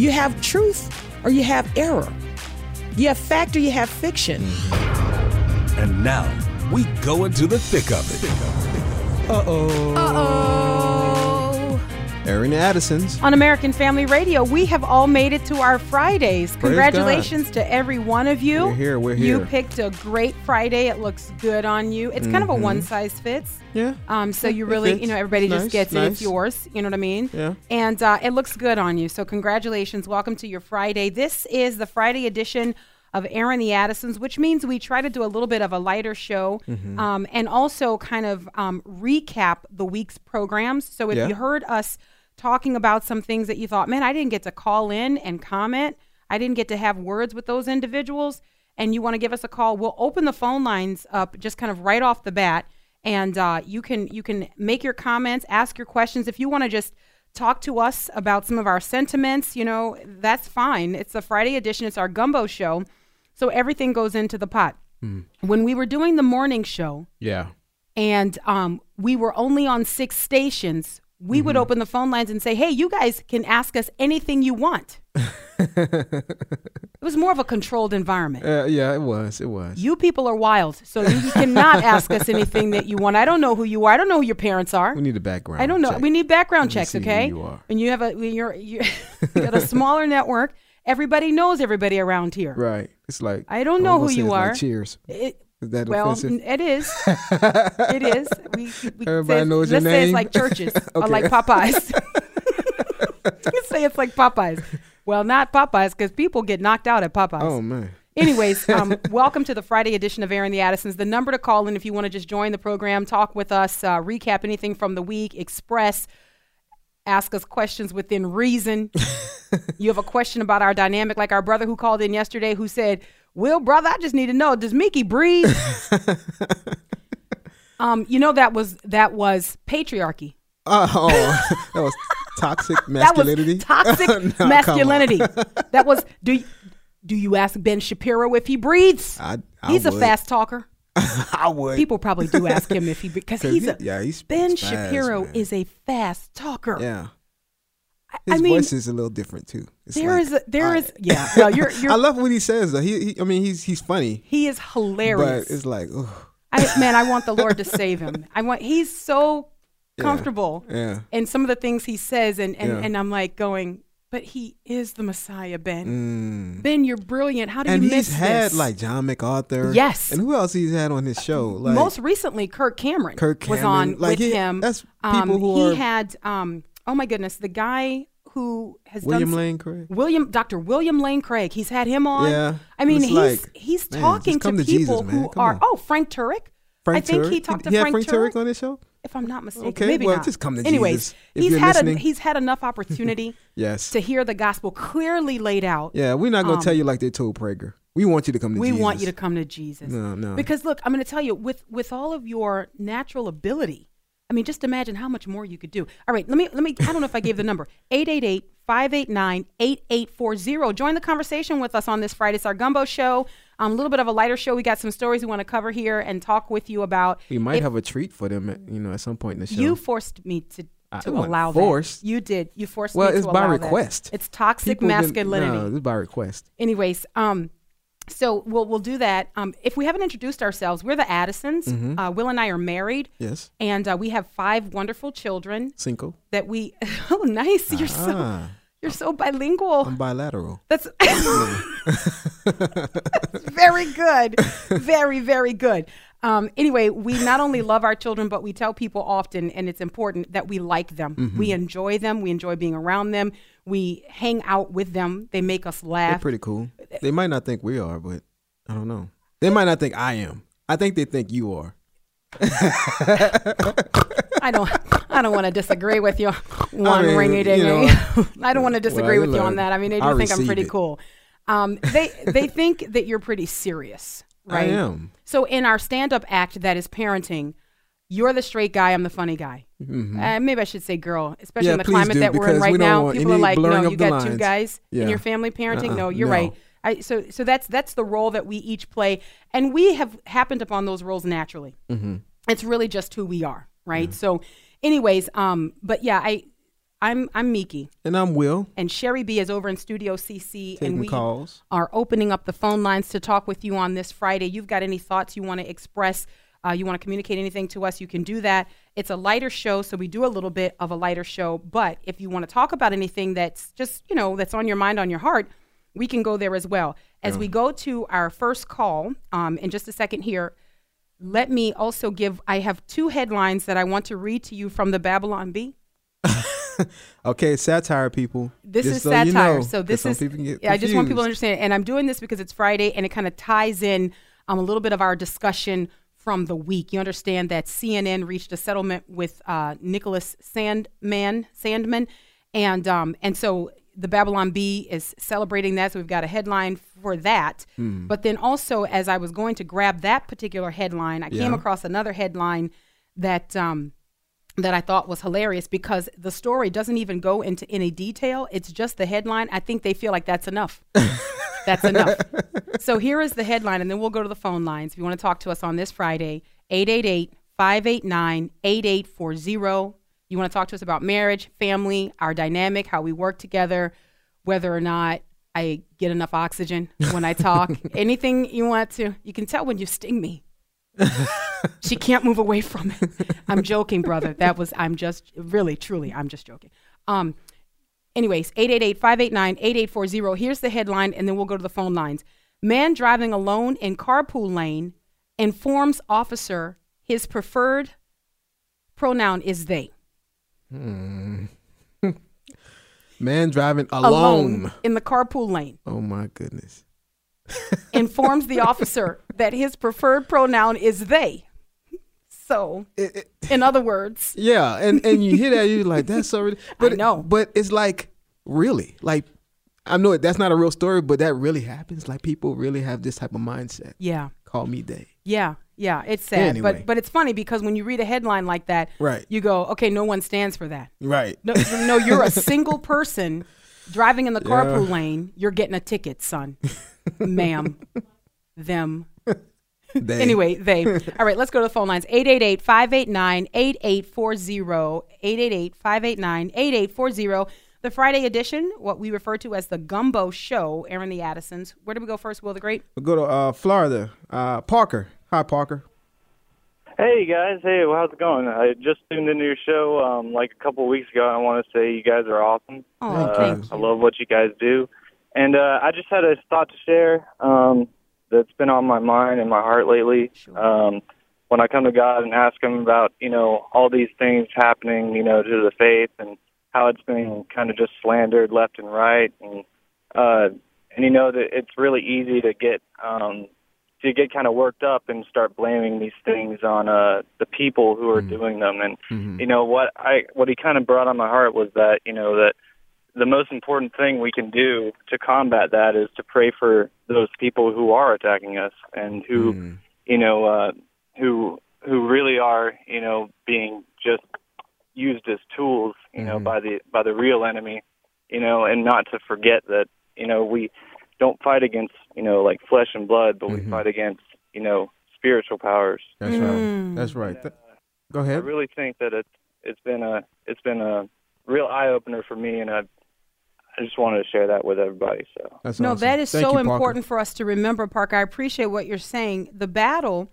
You have truth or you have error. You have fact or you have fiction. And now we go into the thick of it. Uh oh. Uh oh. Airing Addison's. On American Family Radio, we have all made it to our Fridays. Praise Congratulations to every one of you. We're here, we're here. You picked a great Friday. It looks good on you. It's kind of a Mhm. one size fits. Yeah. Um, so you really, you know, everybody It's just nice, gets it. It's yours. You know what I mean? Yeah. And uh, it looks good on you. So congratulations. Welcome to your Friday. This is the Friday edition of Airing the Addisons, which means we try to do a little bit of a lighter show Mm-hmm. um, and also kind of um, recap the week's programs. So if Yeah. you heard us talking about some things that you thought, man, I didn't get to call in and comment, I didn't get to have words with those individuals, and you want to give us a call, we'll open the phone lines up just kind of right off the bat, and uh, you can you can make your comments, ask your questions. If you want to just talk to us about some of our sentiments, you know, that's fine. It's the Friday edition. It's our gumbo show, so everything goes into the pot. When we were doing the morning show, Yeah. and um, we were only on six stations, we would open the phone lines and say, "Hey, you guys can ask us anything you want." it was more of a controlled environment. Uh, yeah, it was. It was. You people are wild, so you cannot ask us anything that you want. I don't know who you are. I don't know who your parents are. we need a background. I don't know. check. We need background checks, okay? you are. And you have a you're you you got a smaller network. Everybody knows everybody around here. Right. It's like I don't know who you like are. cheers. It, is that well, offensive? it is. it is. We, we Everybody say, knows your let's say it's like churches or like Popeyes. let's say it's like Popeyes. Well, not Popeyes because people get knocked out at Popeyes. Oh man. Anyways, um, welcome to the Friday edition of Airing the Addisons. The number to call in if you want to just join the program, talk with us, uh, recap anything from the week, express, ask us questions within reason. you have a question about our dynamic, like our brother who called in yesterday who said, Will, brother, I just need to know, does Meeke breathe? um, you know that was that was patriarchy. Oh, that was toxic masculinity. That was toxic No, masculinity. that was do you, do you ask Ben Shapiro if he breathes? I, I He's a fast talker. I would. People probably do ask him if he because he's he- a yeah, he's Ben fast, Shapiro man. is a fast talker. Yeah. I- His I mean, voice is a little different too. It's there like, is a, there is yeah. Well, you're you're I love what he says though. He, he I mean, he's he's funny, he is hilarious. but it's like, I, man, I want the Lord to save him. I want he's so comfortable yeah. and some of the things he says and and, Yeah. and I'm like going, but he is the Messiah, Ben. Mm. Ben, you're brilliant. How do And you miss this? And he's had like John MacArthur. Yes. And who else he's had on his show? Like Most recently, Kirk Cameron, Kirk was on Like, with he- him. that's Um, people who he are- had um oh my goodness, the guy who has William done Lane Craig. William Dr. William Lane Craig. He's had him on. Yeah. I mean, he's like, he's talking to to people man. who Come are on. oh Frank Turek. Frank I think Turek. he talked to he Frank, Frank Turek. on his show. If I'm not mistaken, Okay, maybe well, not. just come to Anyways, Jesus if he's had a, he's had enough opportunity Yes. to hear the gospel clearly laid out. Yeah, we're not gonna Um, tell you like they told Prager. We want you to come to Jesus. we Jesus. want you to come to Jesus. No, no. Because look, I'm going to tell you, with with all of your natural ability, I mean, just imagine how much more you could do. All right, let me let me. I don't know if I gave the number 888-589-8840. Join the conversation with us on this Friday. It's our Gumbo Show. Um, a little bit of a lighter show. We got some stories we want to cover here and talk with you about. We might If have a treat for them, at, you know, at some point in the show. You forced me to. To wasn't allow forced. that. You did. You forced Well, me to Well, it's by allow that. request. It's toxic People been- masculinity. no, is by request. Anyways, um, so we'll we'll do that. Um, if we haven't introduced ourselves, we're the Addisons. Mm-hmm. Uh, Will and I are married, Yes. and uh, we have five wonderful children Cinco. that we. Oh, nice! You're so Ah, you're so bilingual. I'm bilateral. That's very good, very very good. Um, anyway, we not only love our children, but we tell people often, and it's important that we like them. Mm-hmm. We enjoy them. We enjoy being around them. We hang out with them. They make us They're laugh. pretty cool. They might not think we are, but I don't know. They might not think I am. I think they think you are. I don't. I don't want to disagree with you. One mean, ringy dingy. you know, I don't want to disagree well, with you on that. I mean, they do I think I'm pretty it. cool. Um, they they think that you're pretty serious, right? I am. So in our stand-up act that is parenting, you're the straight guy. I'm the funny guy. Uh, maybe I should say girl, especially Mm-hmm. Yeah, in the climate do, that we're in right we now. People are like, no, you got two lines. guys in your family parenting. Uh-uh, no, you're no. right. I, so so that's that's the role that we each play, and we have happened upon those roles naturally. Mm-hmm. It's really just who we are, right? So, anyways, um, but yeah, I, I'm I'm Meeke, And I'm Will and Sherry B is over in Studio CC, taking and we calls. are opening up the phone lines to talk with you on this Friday. You've got any thoughts you want to express? Uh, you want to communicate anything to us? You can do that. It's a lighter show, so we do a little bit of a lighter show. But if you want to talk about anything that's just you know that's on your mind, on your heart, we can go there as well. As we go to our first call um, in just a second here, let me also give. I have two headlines that I want to read to you from the Babylon Bee. Okay, satire people. This Just is so you satire. know, so this is. yeah, I just want people to understand, and I'm doing this because it's Friday, and it kind of ties in um, a little bit of our discussion from the week. You understand that CNN reached a settlement with uh, Nicholas Sandmann, Sandmann, and um, and so the Babylon Bee is celebrating that. So we've got a headline for that. Hmm. But then also, as I was going to grab that particular headline, I came across another headline that. Um, that I thought was hilarious because the story doesn't even go into any detail. It's just the headline. I think they feel like that's enough. that's enough. So here is the headline, and then we'll go to the phone lines. If you want to talk to us on this Friday, 888 589 8840. You want to talk to us about marriage, family, our dynamic, how we work together, whether or not I get enough oxygen when I talk. Anything you want to, you can tell when you sting me she can't move away from it. I'm joking, brother. That was I'm just really truly I'm just joking. Um anyways, 888-589-8840. Here's the headline and then we'll go to the phone lines. Man driving alone in carpool lane informs officer his preferred pronoun is they. Hmm. Man driving alone. in the carpool lane Oh my goodness. informs the officer that his preferred pronoun is they. So, It- it- in other words, yeah, and and you hear that you're like that's so. But know. but it's like really like I know that's not a real story, but that really happens. Like people really have this type of mindset. yeah. Call me day. Yeah, yeah, it's sad, Anyway. but but it's funny because when you read a headline like that, Right. you go, okay, no one stands for that. Right. No, no, you're a single person driving in the carpool Yeah. lane. You're getting a ticket, son, ma'am, them. They. Anyway, they. All right, let's go to the phone lines. 888-589-8840, 888-589-8840. The Friday edition, what we refer to as the Gumbo Show, Airing the Addisons. Where do we go first, Will the Great? We'll go to uh, Florida. Uh, Parker. Hi, Parker. Hey guys, hey, well, how's it going? I just tuned into your show um, like a couple of weeks ago. I want to say you guys are awesome. Oh, uh, thank I love what you guys do, and uh, I just had a thought to share um, that's been on my mind and my heart lately. Sure. Um, when I come to God and ask Him about you know all these things happening, you know, to the faith and how it's been kind of just slandered left and right, and uh, and you know that it's really easy to get um, to get kind of worked up and start blaming these things on uh, the people who are doing them. And Mhm. you know what I what he kind of brought on my heart was that you know that the most important thing we can do to combat that is to pray for those people who are attacking us and who Mm. you know uh, who who really are you know being just used as tools you know Mhm. by the by the real enemy you know and not to forget that you know we don't fight against you know like flesh and blood but we Mhm. fight against you know spiritual powers That's Mm. right. That's right. Th- Go I ahead. really think that it's it's been a it's been a real eye opener for me, and I I just wanted to share that with everybody. So That's No, awesome. that is Thank so you, important for us to remember, Parker. I appreciate what you're saying. The battle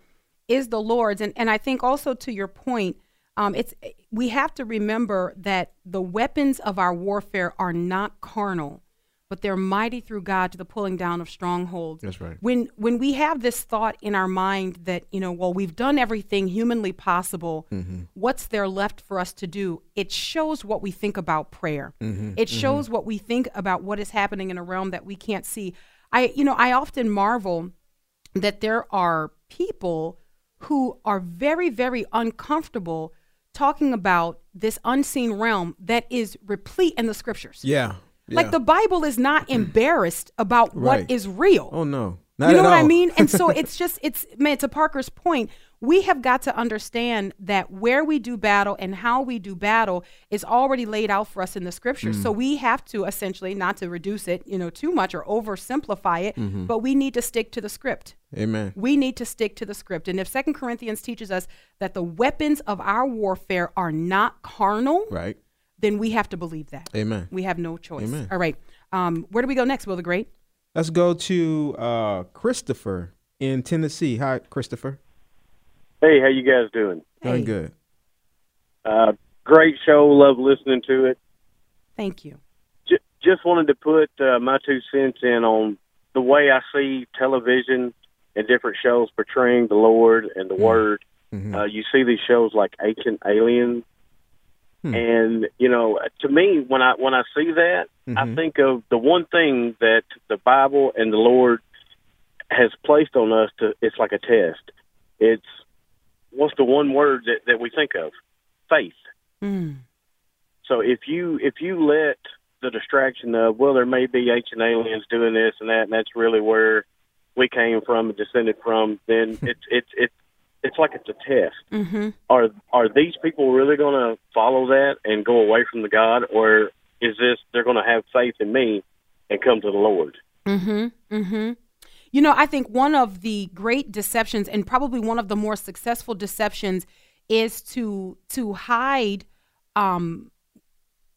is the Lord's, and and I think also to your point, um, it's we have to remember that the weapons of our warfare are not carnal, but they're mighty through God to the pulling down of strongholds. That's right. When when we have this thought in our mind that you know, well, we've done everything humanly possible. Mm-hmm. What's there left for us to do? It shows what we think about prayer. Mm-hmm. It shows what we think about what is happening in a realm that we can't see. I you know, I often marvel that there are people who are very very uncomfortable talking about this unseen realm that is replete in the scriptures. Yeah. Like the Bible is not embarrassed about what Right. is real. Oh no. Not you know at what I mean? And so it's just it's man, to Parker's point, we have got to understand that where we do battle and how we do battle is already laid out for us in the scriptures. Mm. So we have to essentially not to reduce it, you know, too much or oversimplify it, Mm-hmm. but we need to stick to the script. Amen. We need to stick to the script. And if Second Corinthians teaches us that the weapons of our warfare are not carnal, Right. Then we have to believe that. Amen. We have no choice. Amen. All right. Um, where do we go next, Will the Great? Let's go to uh, Christopher in Tennessee. Hi, Christopher. Hey, how you guys doing? Doing Hey. good. Uh, great show. Love listening to it. Thank you. J- just wanted to put uh, my two cents in on the way I see television and different shows portraying the Lord and the Word. Mhm. Uh, you see these shows like Ancient Aliens, Hmm. and you know, to me, when I when I see that, I Mhm. think of the one thing that the Bible and the Lord has placed on us to. It's like a test. It's what's the one word that, that we think of? Faith. Mm. So if you if you let the distraction of well, there may be ancient aliens doing this and that, and that's really where we came from and descended from, then it's it's it's it's like it's a test. Mm-hmm. Are are these people really going to follow that and go away from the God, or is this they're going to have faith in me and come to the Lord? Mm-hmm. Mm-hmm. You know, I think one of the great deceptions, and probably one of the more successful deceptions, is to to hide um,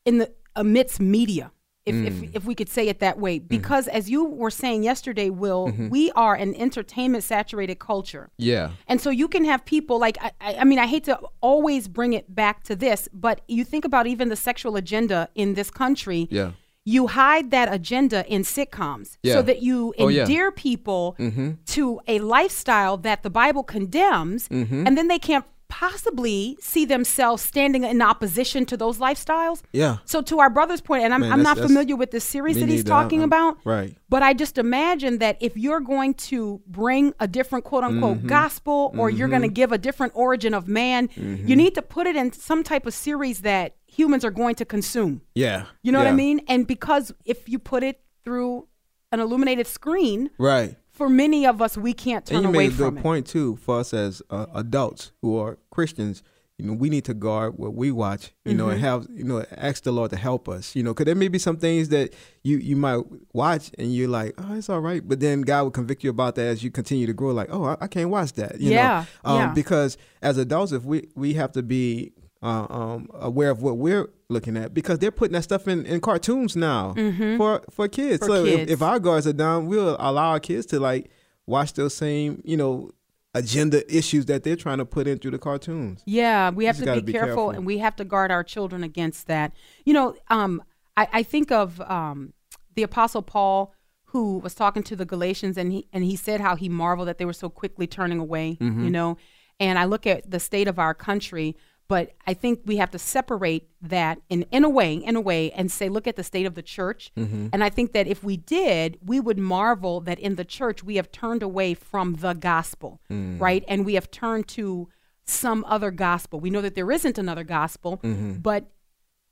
in the amidst media. If, if, if we could say it that way, because as you were saying yesterday, Will, we are an entertainment saturated culture. Yeah. And so you can have people like I, I mean I hate to always bring it back to this, but you think about even the sexual agenda in this country. Yeah. You hide that agenda in sitcoms Yeah. so that you Oh, yeah. endear people Mm-hmm. to a lifestyle that the Bible condemns, Mm-hmm. and then they can't possibly see themselves standing in opposition to those lifestyles. Yeah. So to our brother's point, and I'm, Man, I'm not familiar with the series that he's. Talking I'm- about. right. But I just imagine that if you're going to bring a different quote unquote Mm-hmm. gospel or you're going to give a different origin of man, Mm-hmm. you need to put it in some type of series that humans are going to consume. Yeah. You know what I mean? And because if you put it through an illuminated screen, Right. For many of us, we can't turn and you away made a it. point too for us as uh, adults who are Christians. You know, we need to guard what we watch. You know, Mm-hmm. and have you know ask the Lord to help us. You know, because there may be some things that you you might watch and you're like, oh, it's all right, but then God will convict you about that as you continue to grow. Like, oh, I, I can't watch that. You Yeah, know, um, yeah. because as adults, if we we have to be uh, um, aware of what we're looking at because they're putting that stuff in, in cartoons now for for kids. Mm-hmm. For so kids. If, if our guards are down, we'll allow our kids to like watch those same you know agenda issues that they're trying to put in through the cartoons. Yeah, we have to be, be careful, careful. and we have to guard our children against that. You know, um, I, I think of um, the Apostle Paul who was talking to the Galatians, and he and he said how he marveled that they were so quickly turning away. Mm-hmm. You know, and I look at the state of our country. But I think we have to separate that in, in a way, in a way, and say, look at the state of the church. Mm-hmm. And I think that if we did, we would marvel that in the church we have turned away from the gospel, Mm. right? And we have turned to some other gospel. We know that there isn't another gospel, Mm-hmm. but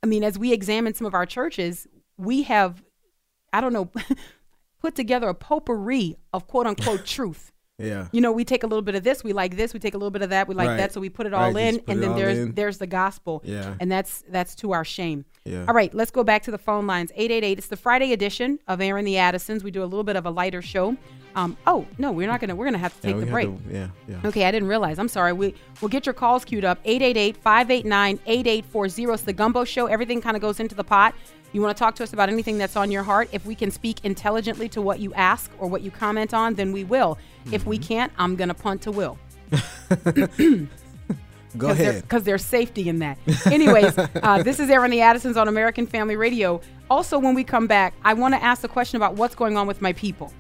I mean, as we examine some of our churches, we have, I don't know, put together a potpourri of quote unquote truth. Yeah. You know, we take a little bit of this, we like this, we take a little bit of that, we like Right. that, so we put it all Right, in, and then there's in. there's the gospel, Yeah. and that's that's to our shame. Yeah. All right, let's go back to the phone lines. Eight eight eight. It's the Friday edition of Airing the Addisons. We do a little bit of a lighter show. Um, oh no, we're not gonna. We're gonna have to take we the break. to- yeah. Yeah. Okay, I didn't realize. I'm sorry. We we'll get your calls queued up. 888-589-8840. It's the Gumbo Show. Everything kind of goes into the pot. You want to talk to us about anything that's on your heart? If we can speak intelligently to what you ask or what you comment on, then we will. If we can't, I'm gonna punt to Will. Go ahead. Because there's safety in that. Anyways, uh, this is Airing the Addisons on American Family Radio. Also, when we come back, I want to ask the question about what's going on with my people.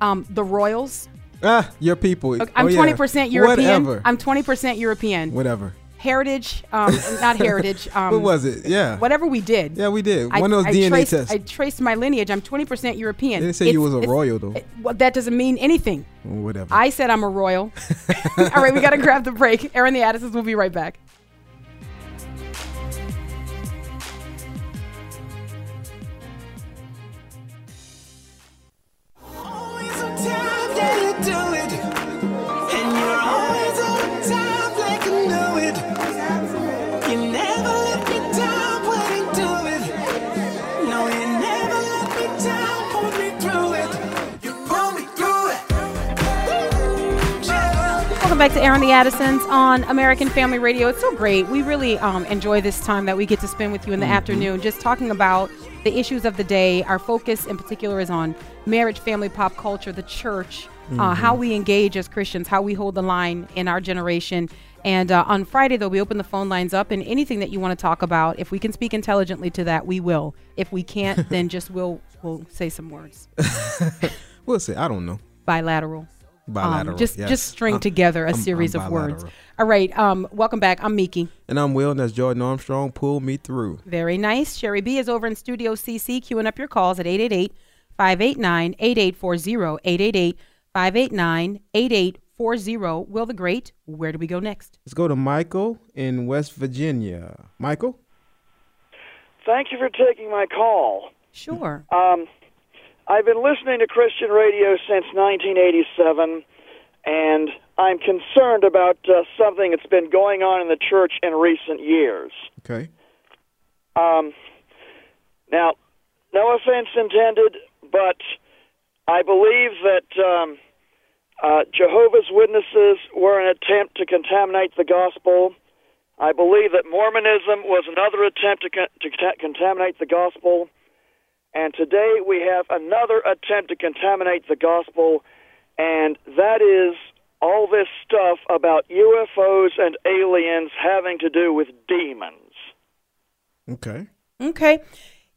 Um, the Royals. Ah, your people. Okay, I'm Oh, yeah. 20% European. Whatever. I'm 20% European. Whatever. Heritage, um, not heritage. Um, what was it? Um, yeah. Whatever we did. Yeah, we did. One I, of those I DNA traced, tests. I traced my lineage. I'm 20% European. They didn't say it's, you was a royal, though. It, well, that doesn't mean anything. Whatever. I said I'm a royal. All right, we got to grab the break. Airing the Addisons will be right back. Welcome back to Airing the Addisons on American Family Radio. It's so great. We really um, enjoy this time that we get to spend with you in the Mm-hmm. afternoon, just talking about the issues of the day. Our focus in particular is on marriage, family, pop culture, the church, Mm-hmm. uh, how we engage as Christians, how we hold the line in our generation. And uh, on Friday, though, we open the phone lines up, and anything that you want to talk about, if we can speak intelligently to that, we will. If we can't, then just we'll we'll say some words. We'll see. I don't know. Bilateral. Bilateral. Um, just yes. just string I'm- together a I'm- series I'm of words. All right. Um, welcome back. I'm Meeke. And I'm Will, and that's Jordan Armstrong. Pull me through. Very nice. Sherry B is over in Studio CC queuing up your calls at 888 589 8840. 888 589 8840. Will the Great, where do we go next? Let's go to Michael in West Virginia. Michael? Thank you for taking my call. Sure. Um, I've been listening to Christian radio since 1987, and I'm concerned about uh, something that's been going on in the church in recent years. Okay. Um, now, no offense intended, but I believe that um, uh, Jehovah's Witnesses were an attempt to contaminate the gospel. I believe that Mormonism was another attempt to, con- to conta- contaminate the gospel. And today we have another attempt to contaminate the gospel, and that is all this stuff about UFOs and aliens having to do with demons. Okay. Okay.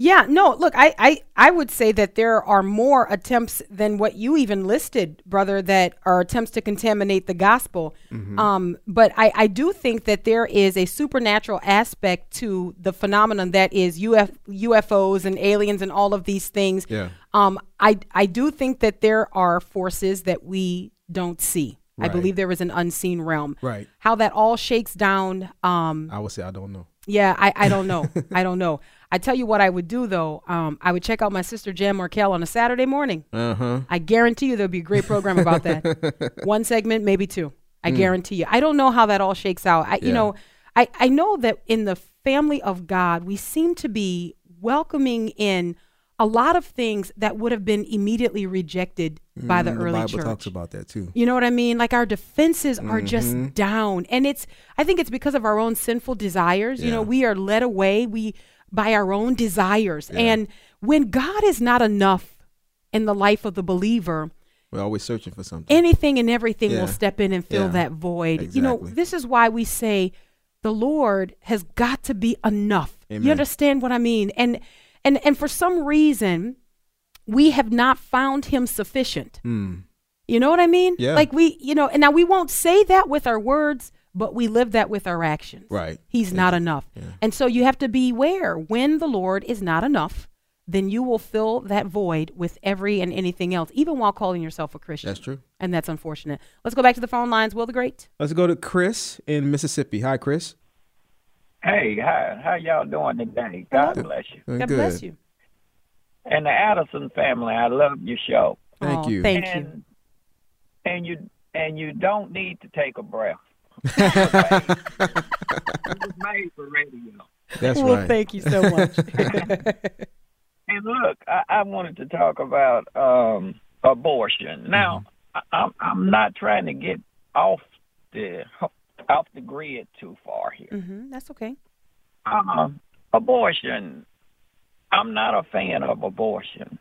Yeah, no, look, I, I, I would say that there are more attempts than what you even listed, brother, that are attempts to contaminate the gospel. Um, but I, I do think that there is a supernatural aspect to the phenomenon that is Uf- UFOs and aliens and all of these things. Yeah. Um, I, I do think that there are forces that we don't see. Right. I believe there is an unseen realm. Right. How that all shakes down, um, I would say I don't know. yeah, I, I don't know. I don't know. I tell you what I would do though. Um, I would check out my sister Jan Markell on a Saturday morning. Uh huh. I guarantee you there'll be a great program about that. One segment, maybe two. I guarantee you. I don't know how that all shakes out. I, Yeah. You know, I, I know that in the family of God, we seem to be welcoming in a lot of things that would have been immediately rejected by the Mm, early Bible church. talks about that too. You know what I mean? Like our defenses are Mm-hmm. just down. And it's I think it's because of our own sinful desires. You know, we are led away we by our own desires. And when God is not enough in the life of the believer, We're always searching for something. anything and everything Yeah. will step in and fill Yeah. that void. You know, this is why we say the Lord has got to be enough. You understand what I mean? And and and for some reason we have not found him sufficient. Mm. You know what I mean? Yeah. Like we, you know, and now we won't say that with our words, but we live that with our actions. Right. He's not enough. And so you have to beware when the Lord is not enough, then you will fill that void with every and anything else, even while calling yourself a Christian. That's true. And that's unfortunate. Let's go back to the phone lines. Will the Great? Let's go to Chris in Mississippi. Hi, Chris. Hey, how how y'all doing today? God bless you. Doing God good. bless you. And the Addison family, I love your show. Thank Oh, you. Thank you. and, And you and you don't need to take a breath. It was made for radio. That's well, right. thank you so much. And look, I, I wanted to talk about um, abortion. Now, I, I'm I'm not trying to get off the off the grid too far here. hmm that's okay. Uh, abortion. I'm not a fan of abortion.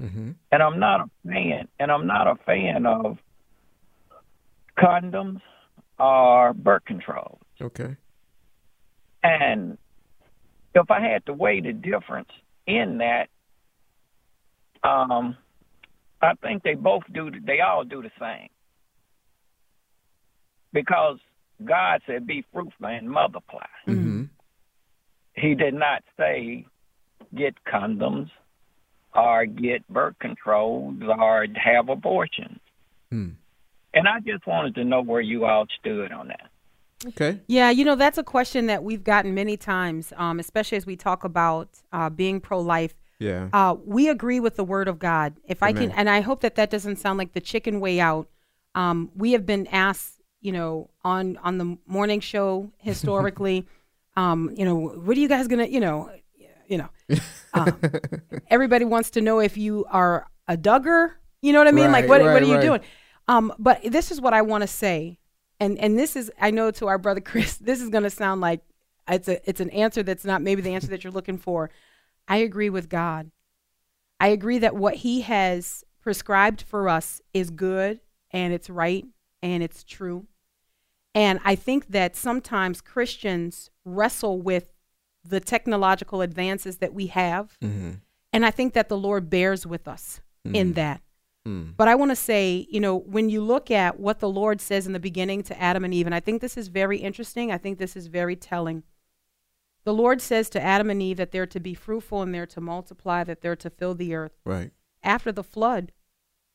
hmm and I'm not a fan, and I'm not a fan of condoms or birth control. Okay. And if I had to weigh the difference in that, um, I think they both do. They all do the same because God said, "Be fruitful and multiply." hmm He did not say, "Get condoms." Or get birth controls, or have abortions. Hmm. And I just wanted to know where you all stood on that. Okay. Yeah, you know, that's a question that we've gotten many times, um, especially as we talk about uh, being pro life. Yeah. Uh, we agree with the word of God. If I can, and I hope that that doesn't sound like the chicken way out. Um, we have been asked, you know, on on the morning show historically, um, you know, what are you guys gonna, you know, you know, um, everybody wants to know if you are a Duggar. You know what I mean? like, Right, what what right, are you right. doing? Um, but this is what I want to say. and and this is I know to our brother Chris, this is going to sound like it's a it's an answer that's not maybe the answer that you're looking for. I agree with God. I agree that what he has prescribed for us is good and it's right and it's true. And I think that sometimes Christians wrestle with the technological advances that we have. Mm-hmm. And I think that the Lord bears with us in that. Mm. But I want to say, you know, when you look at what the Lord says in the beginning to Adam and Eve, and I think this is very interesting, I think this is very telling. The Lord says to Adam and Eve that they're to be fruitful and they're to multiply, that they're to fill the earth. Right. After the flood,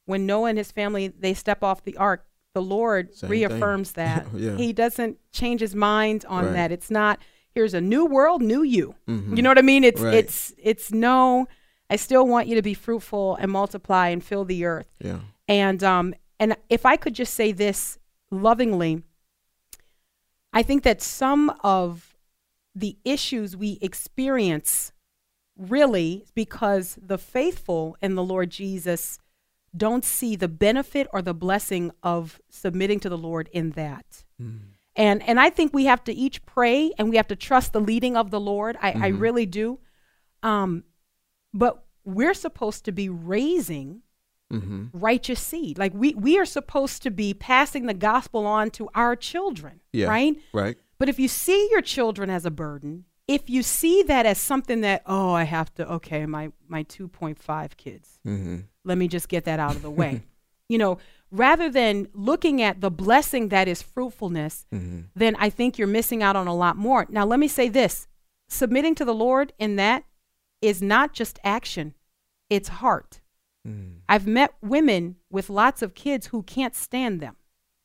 when Noah and his family they step off the ark, the Lord Same reaffirms thing. that. Yeah. He doesn't change his mind on Right. that. It's not here's a new world, new you. Mhm. You know what I mean? It's Right. it's it's no. I still want you to be fruitful and multiply and fill the earth. Yeah. And um and if I could just say this lovingly, I think that some of the issues we experience really because the faithful in the Lord Jesus don't see the benefit or the blessing of submitting to the Lord in that. And and I think we have to each pray and we have to trust the leading of the Lord. I, I really do. Um, but we're supposed to be raising Mm-hmm. righteous seed. Like we we are supposed to be passing the gospel on to our children, Yeah. right? Right. But if you see your children as a burden, if you see that as something that oh, I have to okay, my my 2.5 kids. Mm-hmm. Let me just get that out of the way. you know, rather than looking at the blessing that is fruitfulness, Mm-hmm. then I think you're missing out on a lot more. Now, let me say this submitting to the Lord in that is not just action, it's heart. Mm. I've met women with lots of kids who can't stand them.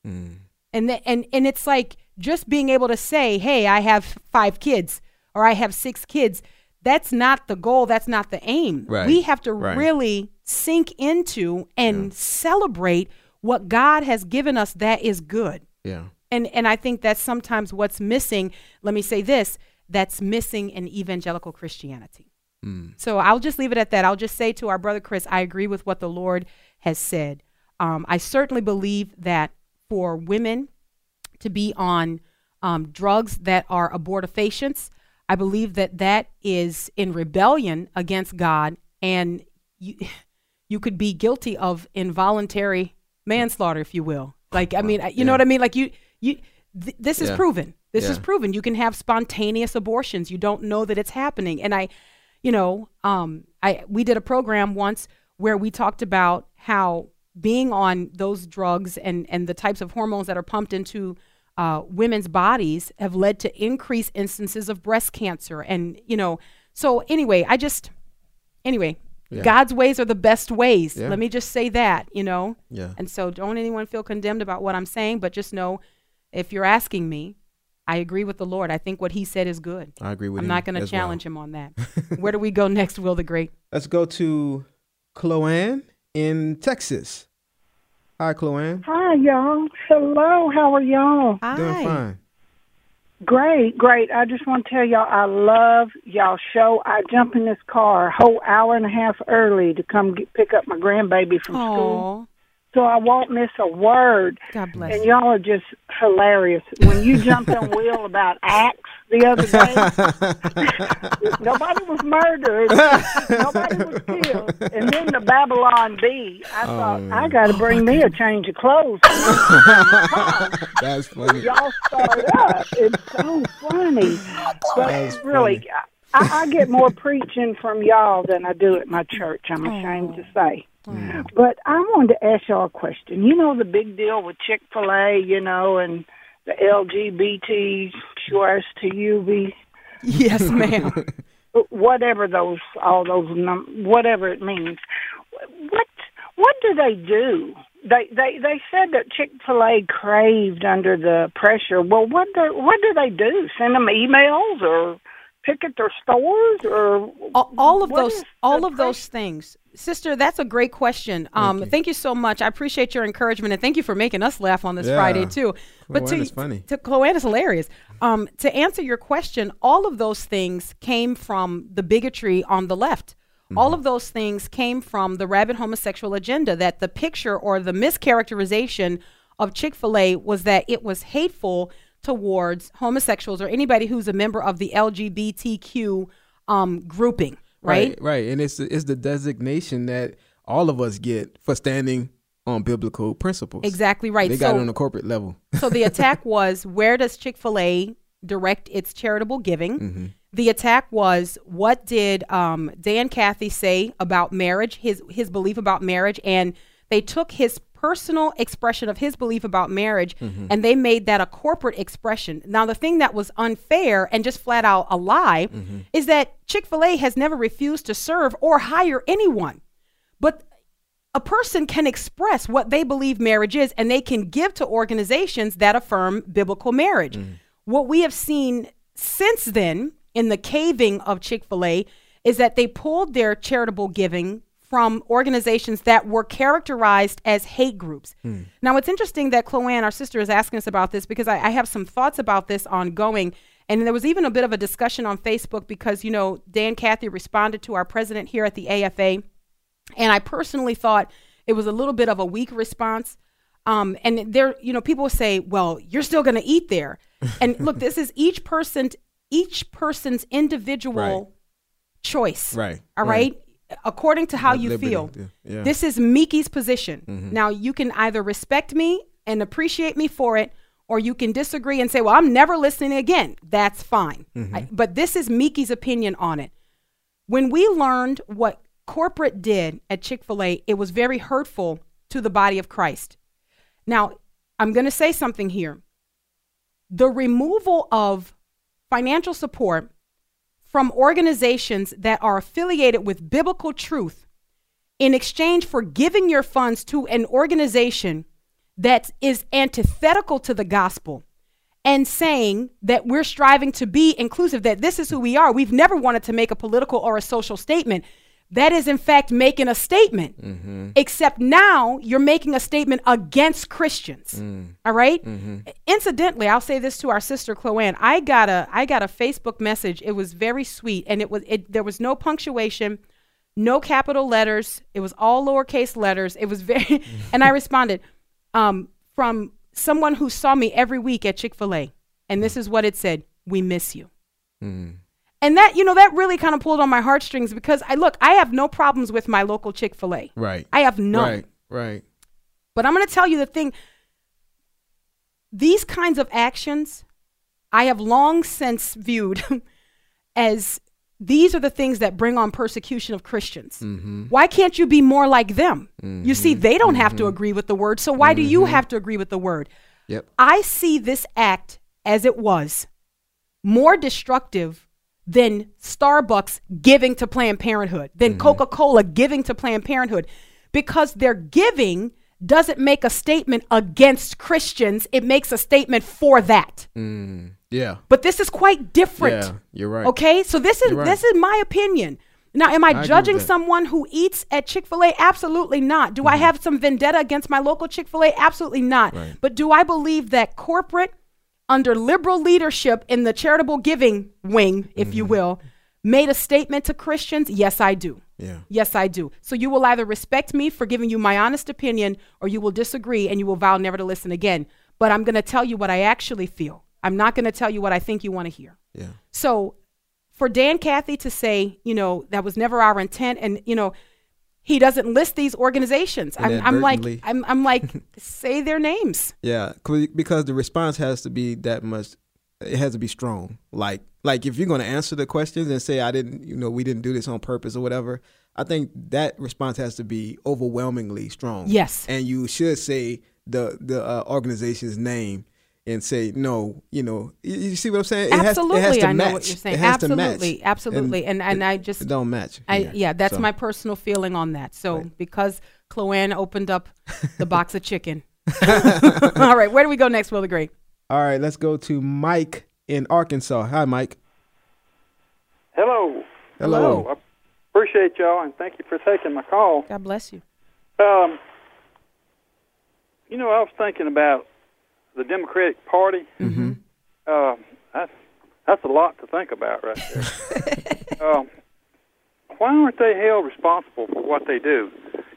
Mm. And, the, and, and it's like just being able to say, hey, I have five kids or I have six kids. That's not the goal. That's not the aim. Right, We have to right. really sink into and celebrate what God has given us that is good. Yeah. And and I think that's sometimes what's missing. Let me say this: that's missing in evangelical Christianity. Mm. So I'll just leave it at that. I'll just say to our brother Chris, I agree with what the Lord has said. Um, I certainly believe that for women to be on um, drugs that are abortifacients, I believe that that is in rebellion against God, and you you could be guilty of involuntary manslaughter, if you will. Like I mean, you know what I mean? Like you you. Th- this is Yeah. proven. This is proven. You can have spontaneous abortions. You don't know that it's happening. And I, you know, um, I we did a program once where we talked about how being on those drugs and and the types of hormones that are pumped into uh, women's bodies have led to increased instances of breast cancer. And you know, so anyway, I just anyway. Yeah. God's ways are the best ways. Yeah. Let me just say that, you know. Yeah. And so don't anyone feel condemned about what I'm saying, but just know if you're asking me, I agree with the Lord. I think what he said is good. I agree with I'm him not going to as well. challenge him on that. Where do we go next, Will the Great? Let's go to Chloanne in Texas. Hi, Chloanne. Hi, y'all. Hello. How are y'all? Doing fine. Great, great. I just want to tell y'all I love y'all show. I jump in this car a whole hour and a half early to come get, pick up my grandbaby from school. Oh, So I won't miss a word. God bless. And y'all are just hilarious. When you jumped on Will about Acts the other day, nobody was murdered, nobody was killed, and then the Babylon Bee. I oh, thought I got to bring me a change of clothes. That's funny. y'all start up. It's so funny. But really, I, I get more preaching from y'all than I do at my church. I'm oh. ashamed to say. Mm. But I wanted to ask y'all a question. You know the big deal with Chick Fil A, you know, and the LGBT QRSTUV, yes, ma'am. whatever those, all those, num- whatever it means. What what do they do? They they they said that Chick Fil A craved under the pressure. Well, what do what do they do? Send them emails or pick at their stores or all, all of those all the of those things. Sister that's a great question. Um thank you. so much. I appreciate your encouragement and thank you for making us laugh on this Yeah. friday too but Chloanne to, is funny. to Chloanne is hilarious. Um to answer your question all of those things came from the bigotry on the left. All of those things came from the rabid homosexual agenda that the picture or the mischaracterization of Chick fil A was that it was hateful towards homosexuals or anybody who's a member of the LGBTQ um, grouping, right? right, right. and it's it's the designation that all of us get for standing on biblical principles. Exactly right. They got So- it on a corporate level. So the attack was where does Chick fil A direct its charitable giving? The attack was what did um, Dan Cathy say about marriage, his, his belief about marriage, and they took his personal expression of his belief about marriage mm-hmm. and they made that a corporate expression. Now, the thing that was unfair and just flat out a lie mm-hmm. is that Chick fil A has never refused to serve or hire anyone. But a person can express what they believe marriage is and they can give to organizations that affirm biblical marriage. Mm. What we have seen since then in the caving of Chick fil A is that they pulled their charitable giving from organizations that were characterized as hate groups. Now, it's interesting that Chloanne, our sister, is asking us about this because I, I have some thoughts about this ongoing. And there was even a bit of a discussion on Facebook because, you know, Dan Cathy responded to our president here at the AFA. And I personally thought it was a little bit of a weak response. Um, and there, you know, people say, "Well, you're still going to eat there." And look, this is each person, each person's individual Right. choice. Right, All right. right. According to how you liberty, feel. yeah, yeah. This is Meeke's position. Mm-hmm. Now you can either respect me and appreciate me for it, or you can disagree and say, "Well, I'm never listening again." That's fine. Mm-hmm. I- but this is Meeke's opinion on it. When we learned what corporate did at Chick fil A, it was very hurtful to the body of Christ. Now, I'm going to say something here. The removal of financial support from organizations that are affiliated with biblical truth in exchange for giving your funds to an organization that is antithetical to the gospel and saying that we're striving to be inclusive, that this is who we are. We've never wanted to make a political or a social statement. That is, in fact, making a statement. Mm-hmm. Except now you're making a statement against Christians. Mm. All right? Mm-hmm. Incidentally, I'll say this to our sister Chloanne. I got a I got a Facebook message. It was very sweet, and it was it there was no punctuation, no capital letters. It was all lowercase letters. It was very, and I responded um, from someone who saw me every week at Chick Fil A, and this mm. is what it said: "We miss you." Mm. And that you know that really kind of pulled on my heartstrings because I look, I have no problems with my local Chick Fil A. Right. I have none. Right. Right. But I'm going to tell you the thing. These kinds of actions, I have long since viewed as these are the things that bring on persecution of Christians. Mm-hmm. Why can't you be more like them? You see, mm-hmm. they don't have to mm-hmm. agree with the word, so why do you have to agree with the word? Yep. I see this act as it was more destructive than Starbucks giving to Planned Parenthood, than Coca Cola giving to Planned Parenthood, because their giving doesn't make a statement against Christians, it makes a statement for that. Yeah. But this is quite different. Yeah. You're right. Okay, so this is right. this is my opinion. Now, am I, with judging someone who eats at Chick Fil A? Absolutely not. Do Mm-hmm. I have some vendetta against my local Chick Fil A? Absolutely not. But do I believe that corporate, under liberal leadership in the charitable giving wing, if Mm-hmm. you will, made a statement to Christians? Yes, I do. Yeah. Yes, I do. So you will either respect me for giving you my honest opinion, or you will disagree and you will vow never to listen again. But I'm going to tell you what I actually feel. I'm not going to tell you what I think you want to hear. Yeah. So for Dan Cathy to say, you know, that was never our intent, and you know, he doesn't list these organizations. I'm, I'm like, I'm, I'm like, say their names. Yeah, because the response has to be that much. It has to be strong. Like, like if you're going to answer the questions and say I didn't, you know, we didn't do this on purpose or whatever. I think that response has to be overwhelmingly strong. Yes. and you should say the the uh, organization's name and say no. You know, you, you see what I'm saying? It has- Absolutely, it has to I know match. what you're saying. It has to match. Absolutely, absolutely, and and, it- I just it don't match. I here. yeah, that's So, my personal feeling on that. So because Chloanne opened up the box of chicken. All right, where do we go next, Will the Great? All right, let's go to Mike in Arkansas. Hi, Mike. Hello. Hello. I appreciate y'all and thank you for taking my call. God bless you. Um, you know, I was thinking about the Democratic Party. Mm-hmm. Uh, that's that's a lot to think about right there. um, why aren't they held responsible for what they do?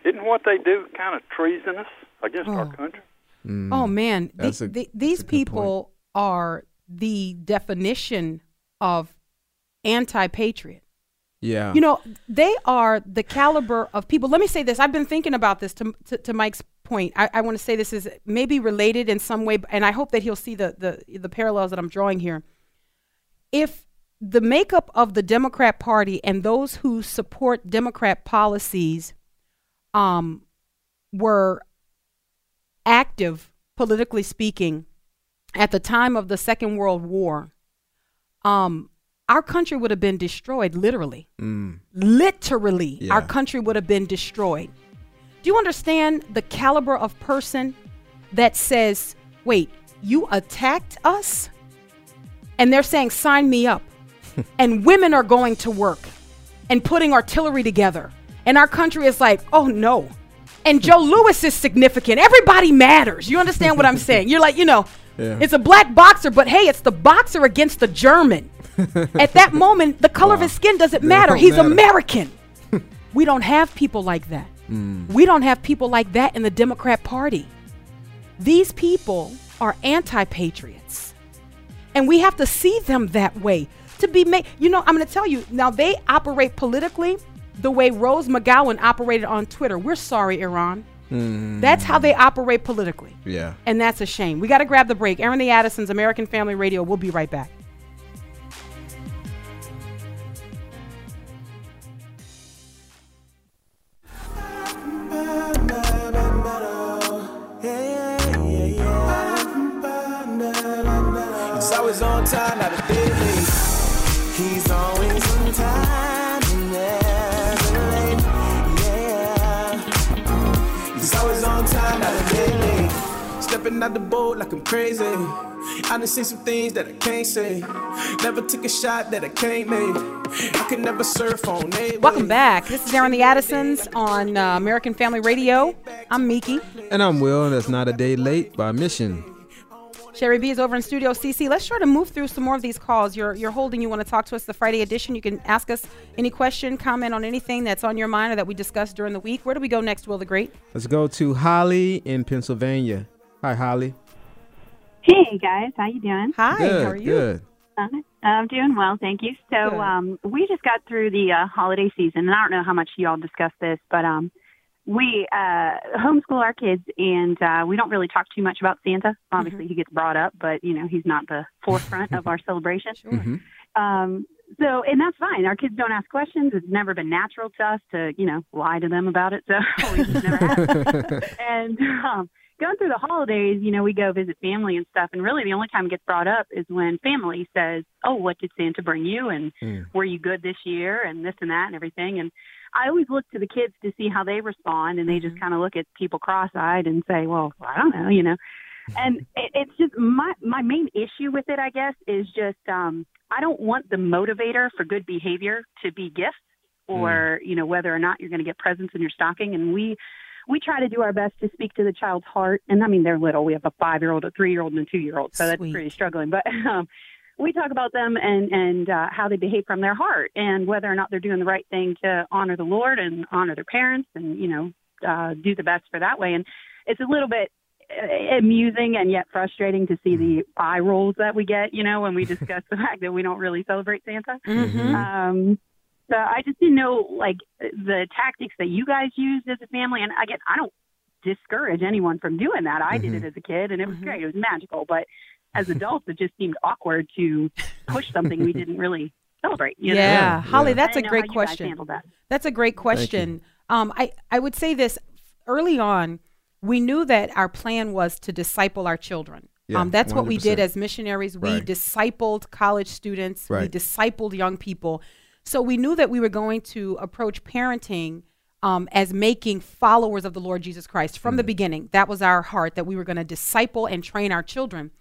Isn't what they do kind of treasonous against our Oh. country? Mm. Oh man, The- a- the- these a good people are the definition of anti-patriot. Yeah. You know, they are the caliber of people. Let me say this. I've been thinking about this to, to, to Mike's point. I, I want to say this is maybe related in some way, and I hope that he'll see the, the, the parallels that I'm drawing here. If the makeup of the Democrat Party and those who support Democrat policies um, were active, politically speaking, at the time of the Second World War, um, our country would have been destroyed literally. Mm. Literally, our country would have been destroyed. Do you understand the caliber of person that says, wait, you attacked us? And they're saying, sign me up. and women are going to work and putting artillery together. And our country is like, oh no. And Joe Louis is significant. Everybody matters. You understand what I'm saying? You're like, you know, Yeah. it's a black boxer, but hey, it's the boxer against the German. At that moment, the color of his skin doesn't They matter. He's matter. American. we don't have people like that. Mm. We don't have people like that in the Democrat Party. These people are anti patriots. And we have to see them that way to be made. You know, I'm going to tell you now, they operate politically the way Rose McGowan operated on Twitter. We're sorry, Iran. Mm-hmm. That's how they operate politically. Yeah. And that's a shame. We got to grab the break. Airing the Addisons, American Family Radio. We'll be right back. Always on time, not a day late. He's always on time, never late. Yeah. He's always on time, not a day late. Stepping out the boat like I'm crazy. I done seen some things that I can't say. Never took a shot that I can't make. I could never surf on a Welcome back. This is Airing the Addisons on uh, American Family Radio. I'm Meeke. And I'm Wil, and that's not a day late by mission. Sherry B is over in Studio CC. Let's try to move through some more of these calls. You're, you're holding, you want to talk to us the Friday edition. You can ask us any question, comment on anything that's on your mind or that we discussed during the week. Where do we go next, Wil the Great? Let's go to Holly in Pennsylvania. Hi, Holly. Hey guys, how you doing? Hi, good, how are you? Good. Uh, I'm doing well, thank you. So um, we just got through the uh, holiday season, and I don't know how much y'all discussed this, but um, we uh, homeschool our kids, and uh, we don't really talk too much about Santa. Obviously, he gets brought up, but you know he's not the forefront of our celebration. Sure. Mhm. Um, so, and that's fine. Our kids don't ask questions. It's never been natural to us to, you know, lie to them about it. So we just never have. and um, going through the holidays, you know, we go visit family and stuff. And really, the only time it gets brought up is when family says, "Oh, what did Santa bring you?" and Mm. "Were you good this year?" and this and that and everything. And I always look to the kids to see how they respond, and they just kind of look at people cross-eyed and say, "Well, I don't know," you know. And it, it's just my my main issue with it, I guess, is just um, I don't want the motivator for good behavior to be gifts or you know whether or not you're going to get presents in your stocking. And we we try to do our best to speak to the child's heart. And I mean, they're little. We have a five year old, a three year old, and a two year old, so that's pretty struggling. But um, we talk about them and and uh, how they behave from their heart and whether or not they're doing the right thing to honor the Lord and honor their parents and you know uh, do the best for that way. And it's a little bit uh, amusing and yet frustrating to see the eye rolls that we get, you know, when we discuss the fact that we don't really celebrate Santa. Mm-hmm. Um, so I just didn't know like the tactics that you guys used as a family. And again, I don't discourage anyone from doing that. I did it as a kid, and it was Mhm. great. It was magical. But as adults, it just seemed awkward to push something we didn't really celebrate. You know? Yeah, Holly, that's a great how you guys question. that. That's a great question. Um, I, I would say this early on, we knew that our plan was to disciple our children. Yeah, um, that's what we did as missionaries. We Right. discipled college students, we discipled young people. So we knew that we were going to approach parenting um, as making followers of the Lord Jesus Christ from the beginning. That was our heart, that we were going to disciple and train our children.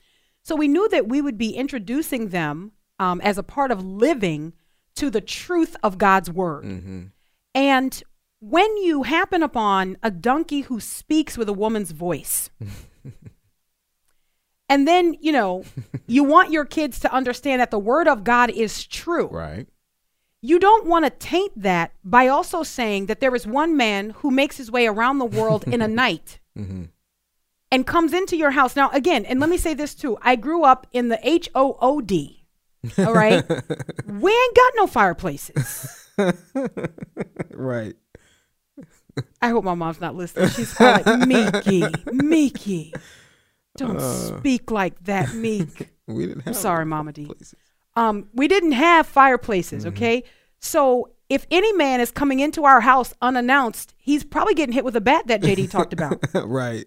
So we knew that we would be introducing them um, as a part of living to the truth of God's word. Mm-hmm. And when you happen upon a donkey who speaks with a woman's voice, and then, you know, you want your kids to understand that the word of God is true. Right. You don't want to taint that by also saying that there is one man who makes his way around the world in a night. Mm-hmm. And comes into your house. Now, again, and let me say this too. I grew up in the H O O D. All right. we ain't got no fireplaces. right. I hope my mom's not listening. She's calling Meeky, Meeky. Don't Uh, speak like that, Meek. We didn't I'm have sorry, Mama D. Um, we didn't have fireplaces, okay? So if any man is coming into our house unannounced, he's probably getting hit with a bat that JD talked about. right.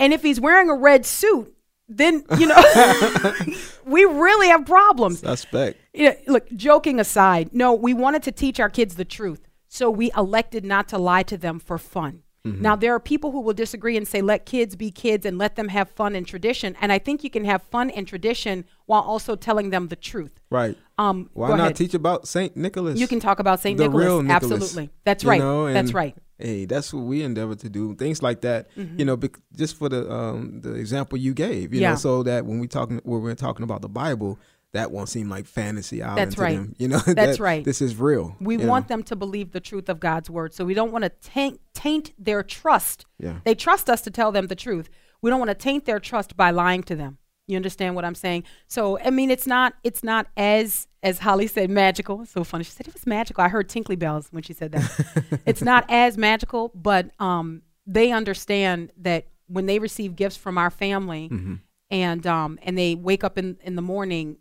And if he's wearing a red suit, then you know we really have problems. Suspect. Yeah, look, joking aside, no, we wanted to teach our kids the truth. So we elected not to lie to them for fun. Mm-hmm. Now, there are people who will disagree and say, let kids be kids and let them have fun and tradition. And I think you can have fun and tradition while also telling them the truth. Right. Um, Why not ahead. teach about Saint Nicholas? You can talk about Saint The Nicholas. real Nicholas, Absolutely. That's you right. know, That's right. Hey, that's what we endeavor to do. Things like that, Mhm. you know, bec- just for the um the example you gave, you Yeah. know, so that when we talking when we're talking about the Bible, that won't seem like fantasy island That's to right. them. You know, That's that right. This is real. We you know. want them to believe the truth of God's word. So we don't want to taint, taint their trust. Yeah. They trust us to tell them the truth. We don't want to taint their trust by lying to them. You understand what I'm saying? So I mean, it's not it's not as as Holly said magical. It's so funny. She said it was magical. I heard tinkly bells when she said that. it's not as magical, but um, they understand that when they receive gifts from our family, Mhm. and um, and they wake up in in the morning.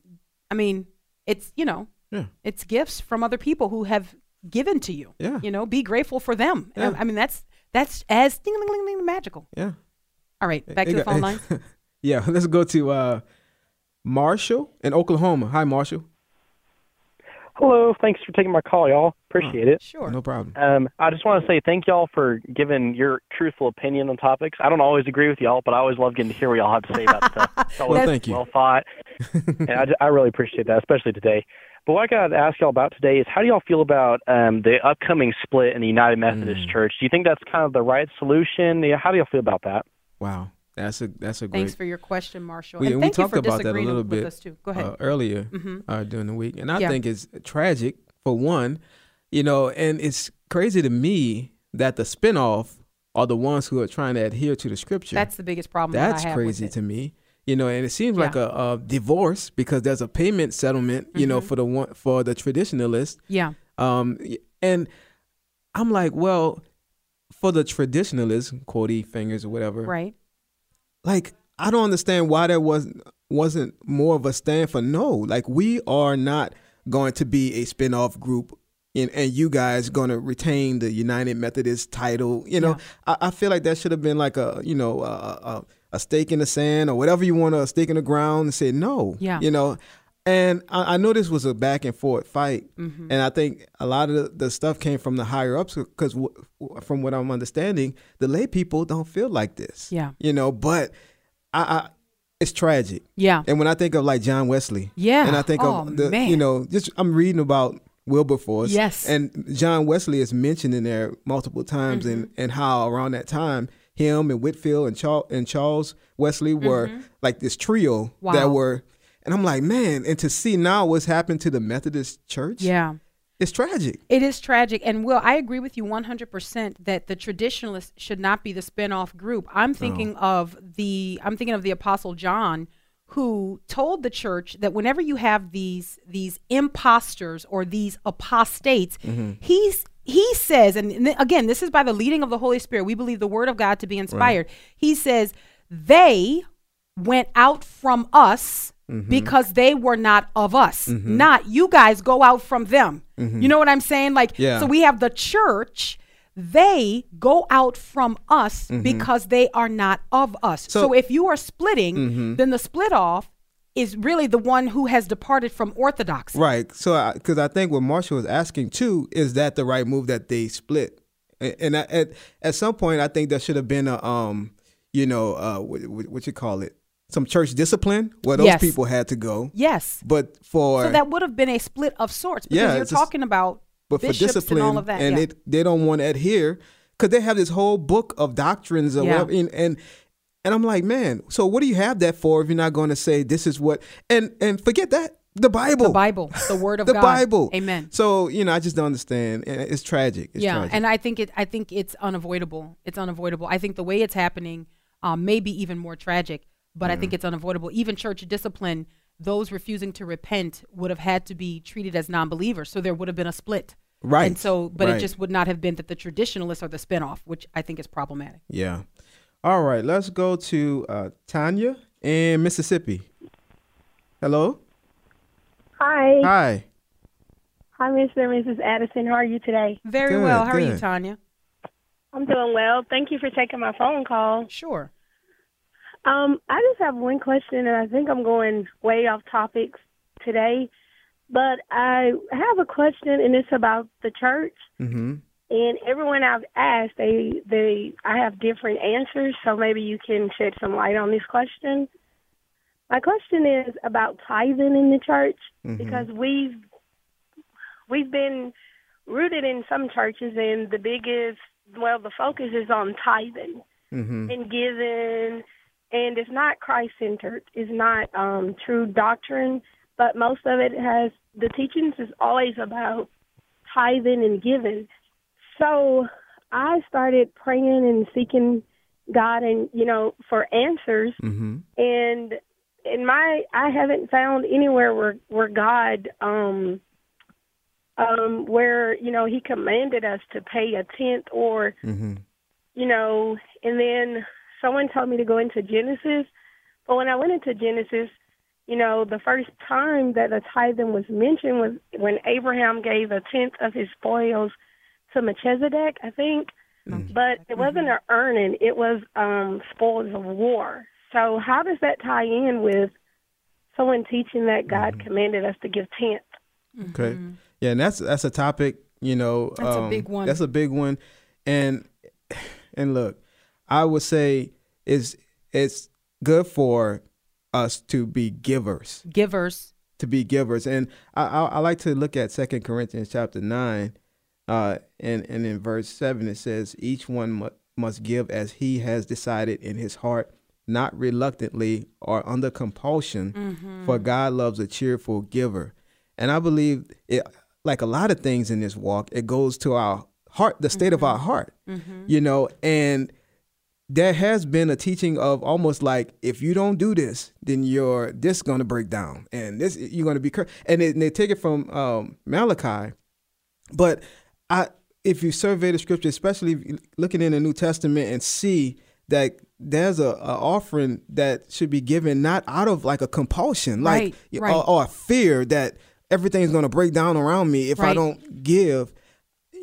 I mean, it's you know, Yeah. it's gifts from other people who have given to you. Yeah. You know, be grateful for them. Yeah. I, I mean, that's that's as ding ding ding ding magical. Yeah. All right, back Hey, to the phone line. yeah, let's go to uh Marshall in Oklahoma. Hi, Marshall. Hello, thanks for taking my call, y'all. Appreciate it. Sure. No problem. Um, I just want to say thank y'all for giving your truthful opinion on topics. I don't always agree with y'all, but I always love getting to hear what y'all have to say about stuff. It's always Well, thank you. Well thought, and I, I really appreciate that, especially today. But what I got to ask y'all about today is how do y'all feel about um, the upcoming split in the United Methodist Mm. Church? Do you think that's kind of the right solution? How do y'all feel about that? Wow, that's a that's a great. Thanks for your question, Marshall. We, and we talked for about that a little with bit us too. Go ahead. Uh, earlier Mhm. uh, during the week, and I Yeah. think it's tragic for one, you know, and it's crazy to me that the spinoff are the ones who are trying to adhere to the scripture. That's the biggest problem that I That's with crazy to me. You know, and it seems like a, a divorce because there's a payment settlement. You know, Mhm. for the one for the traditionalist. Yeah. Um, and I'm like, well, for the traditionalists, quotey fingers or whatever, Right. Like I don't understand why there wasn't wasn't more of a stand for no. Like we are not going to be a spin-off group and, and you guys going to retain the United Methodist title. You know, I, I feel like that should have been like a you know a, a, a stake in the sand or whatever you want to a stake in the ground and say no. Yeah. you know. And I, I know this was a back and forth fight, Mhm. and I think a lot of the, the stuff came from the higher ups because w- from what I'm understanding, the lay people don't feel like this. Yeah. you know, but I, I it's tragic. Yeah. And when I think of like John Wesley, Yeah. and I think Oh, of the man. you know just I'm reading about Wilberforce, Yes. and John Wesley is mentioned in there multiple times, and Mm-hmm. and how around that time him and Whitefield and Charles and Charles Wesley were Mhm. like this trio Wow. that were, and I'm like man, and to see now what's happened to the Methodist Church, Yeah. it's tragic. It is tragic. And Wil, I agree with you 100% that the traditionalists should not be the spin-off group. I'm thinking of the I'm thinking of the apostle John who told the church that whenever you have these these imposters or these apostates, mm-hmm. he's he says and th- again, this is by the leading of the Holy Spirit. We believe the word of God to be inspired. He says they went out from us Mm-hmm. because they were not of us. Mm-hmm. Not you guys go out from them. Mm-hmm. You know what I'm saying? Like, Yeah. so we have the church. They go out from us because they are not of us. So, So- if you are splitting, then the split off is really the one who has departed from orthodoxy. Right. So, because I, think what Marshall was asking too is that the right move that they split, and, and I, at at some point I think there should have been a um, you know, uh, what, what you call it, some church discipline where those Yes. people had to go. Yes. But for So that would have been a split of sorts because Yeah, you're talking about but for discipline and all of that. and yeah. it, they don't want to adhere because they have this whole book of doctrines or Yeah. whatever, and, and and I'm like, man, so what do you have that for if you're not going to say this is what and and forget that the Bible, the Bible, the word of the God. Bible, Amen. So you know, I just don't understand. It's tragic. It's yeah, tragic. and I think it. I think it's unavoidable. It's unavoidable. I think the way it's happening, um, maybe even more tragic. But I think it's unavoidable. Even church discipline, those refusing to repent would have had to be treated as non-believers, so there would have been a split. Right, And so, but right. it just would not have been that the traditionalists are the spinoff, which I think is problematic. Yeah. All right, let's go to uh, Tanya in Mississippi. Hello. Hi. Hi. Hi, Mr. and Mrs. Addison. How are you today? Very Good, well. How are you. Tanya? I'm doing well. Thank you for taking my phone call. Sure. Um, I just have one question, and I think I'm going way off topics today. But I have a question, and it's about the church. Mm-hmm. And everyone I've asked, they they I have different answers. So maybe you can shed some light on this question. My question is about tithing in the church Mhm. because we've we've been rooted in some churches, and the biggest well, the focus is on tithing Mm-hmm. and giving, and it's not Christ centered. It's not um, true doctrine, but most of it has the teachings is always about tithing and giving. So I started praying and seeking God, and you know, for answers. Mm-hmm. And in my, I haven't found anywhere where where God, um, um, where you know He commanded us to pay a tenth or Mm-hmm. you know, and then someone told me to go into Genesis. But when I went into Genesis, you know, the first time that the tithing was mentioned was when Abraham gave a tenth of his spoils to Melchizedek, I think. But it wasn't an earning, it was um spoils of war. So how does that tie in with someone teaching that God commanded us to give tenth? Okay. Yeah, and that's that's a topic, you know. That's a um, big one. That's a big one. And and look, I would say it's it's good for us to be givers. Givers. To be givers. And I I, I like to look at Second Corinthians chapter nine, uh, and, and in verse seven it says, Each one mu- must give as he has decided in his heart, not reluctantly or under compulsion, Mhm. for God loves a cheerful giver. And I believe it like a lot of things in this walk, it goes to our heart, the state of our heart. Mhm. You know, and there has been a teaching of almost like if you don't do this, then your this going to break down, and this you're going to be cursed. And they, they take it from um, Malachi, but I if you survey the scripture, especially looking in the New Testament and see that there's a, a offering that should be given not out of like a compulsion, like Right, right. Or, or a fear that everything's going to break down around me if I don't give.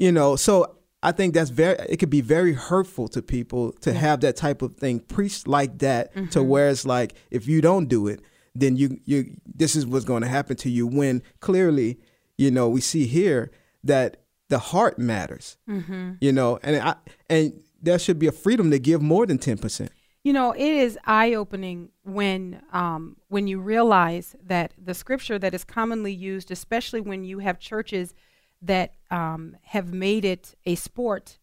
You know, so I think that's very. It could be very hurtful to people to have that type of thing preached like that, to Mhm. where it's like if you don't do it, then you you this is what's going to happen to you. When clearly, you know, we see here that the heart matters. Mhm. You know, and I and there should be a freedom to give more than ten percent. You know, it is eye opening when um, when you realize that the scripture that is commonly used, especially when you have churches that um, have made it a sport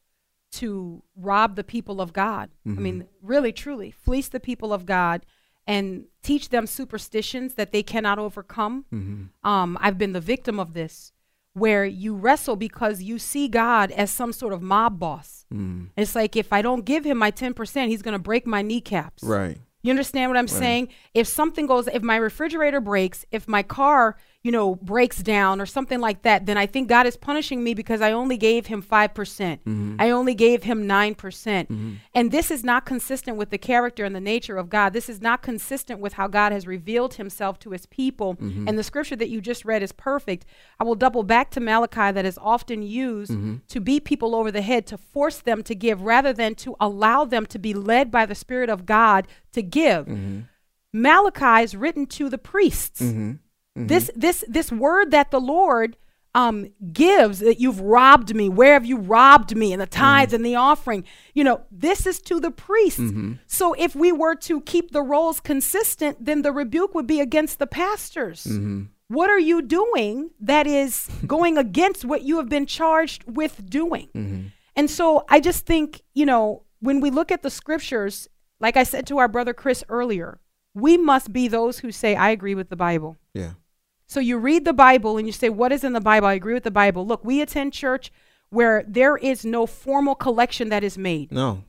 to rob the people of God. I Mhm. mean, really, truly, fleece the people of God and teach them superstitions that they cannot overcome. Mm-hmm. Um, I've been the victim of this, where you wrestle because you see God as some sort of mob boss. Mm. It's like if I don't give him my 10%, he's going to break my kneecaps. Right. You understand what I'm Right. saying? If something goes, if my refrigerator breaks, if my car, you know, breaks down or something like that, then I think God is punishing me because I only gave him 5%. percent Mhm. I only gave him 9%. percent Mhm. And this is not consistent with the character and the nature of God. This is not consistent with how God has revealed himself to his people. Mhm. And the scripture that you just read is perfect. I will double back to Malachi that is often used Mhm. to beat people over the head, to force them to give rather than to allow them to be led by the Spirit of God to give. Mhm. Malachi is written to the priests. Mm-hmm. This this this word that the Lord um, gives that you've robbed me. Where have you robbed me? And the tithes and the offering. You know, this is to the priests. Mhm. So if we were to keep the roles consistent, then the rebuke would be against the pastors. Mm-hmm. What are you doing that is going against what you have been charged with doing? Mm-hmm. And so I just think, you know, when we look at the scriptures, like I said to our brother Chris earlier, we must be those who say, I agree with the Bible. Yeah. So you read the Bible and you say, What is in the Bible? I agree with the Bible. Look, we attend church where there is no formal collection that is made. No.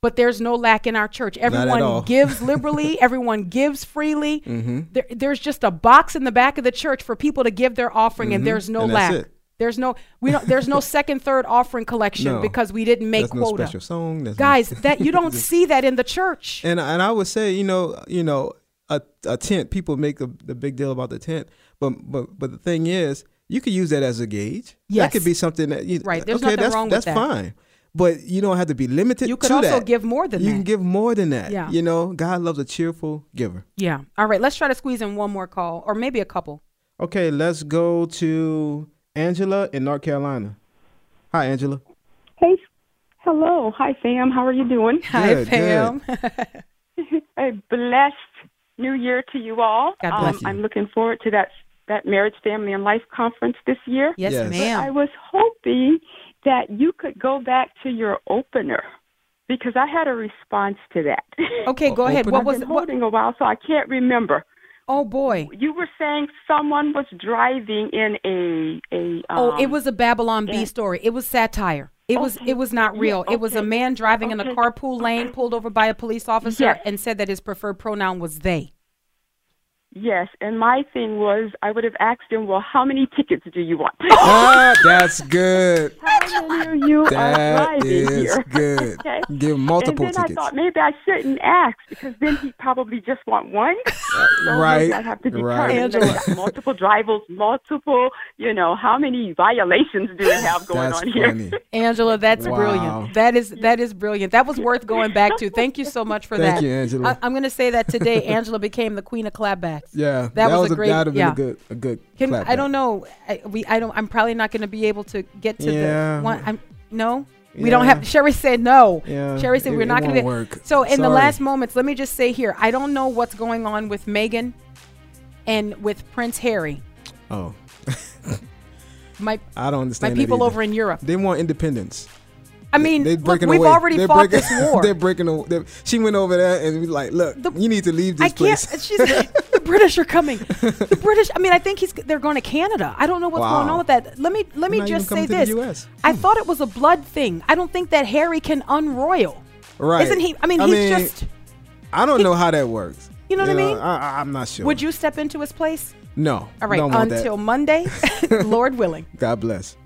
but there's no lack in our church. Everyone gives liberally, everyone gives freely. Mm-hmm. There, there's just a box in the back of the church for people to give their offering, and Mhm. there's no And that's lack. it. There's no we don't there's no second, third offering collection No. because we didn't make There's no quota. special song. there's no- Guys, that you don't see that in the church. And and I would say, you know, you know, a, a tent. People make a, the big deal about the tent, but but but the thing is, you could use that as a gauge. Yes. that could be something that you, Right, there's okay, nothing that's, wrong with that's that. fine. But you don't have to be limited. You could also that. give more than you that. You can give more than that. Yeah. you know, God loves a cheerful giver. Yeah. All right, let's try to squeeze in one more call or maybe a couple. Okay, let's go to Angela in North Carolina. Hi, Angela. Hey, hello. Hi, fam. How are you doing? Hi, Good, Pam. A blessed new year to you all. God um, bless you. I'm looking forward to that that marriage, family, and life conference this year. Yes, Yes. ma'am. But I was hoping that you could go back to your opener because I had a response to that. Okay, go ahead. What I've was been what? holding a while, so I can't remember. Oh boy. You were saying someone was driving in a a. Oh, it um, was a Babylon Bee yeah. story. It was satire. It was it was not Yeah, real. It was a man driving in a carpool lane, pulled over by a police officer, Yes. and said that his preferred pronoun was they. Yes, and my thing was I would have asked him, well, how many tickets do you want? ah, that's good. how many of you are driving is here? good. okay. Give multiple and then tickets. I thought maybe I shouldn't ask because then he'd probably just want one. So right, I'd have to right. determine that multiple drivers, multiple, you know, how many violations do we have going That's on here? Angela, that's Wow. brilliant. That is that is brilliant. That was worth going back to. Thank you so much for Thank that. you, Angela. I, am going to say that today. Angela became the queen of clapbacks. Yeah, that, was, a great. That would have been yeah. a good, a good. Can, clap I don't know. I, we I don't. I'm probably not going to be able to get to Yeah. the one. I'm no. We don't have. Sherry said no. Yeah, Sherry said it- we're not going to work. So in the last moments, let me just say here, I don't know what's going on with Meghan and with Prince Harry. Oh, My I don't understand. that people either. over in Europe. They want independence. I mean, they, look, we've away. already they're fought breaking, this war. They're breaking. a- They're, she went over there and was like, "Look, the, you need to leave this I can't. place." The British are coming. The British. I mean, I think he's. They're going to Canada. I don't know what's going on with that. Let me let me just say coming to the this. I thought it was a blood thing. I don't think that Harry can unroyal. Right? Isn't he? I mean, I he's mean, just. I don't know how that works. You know what I mean? I, I'm not sure. Would you step into his place? No. All right. don't that. Until Monday, Lord willing. God bless.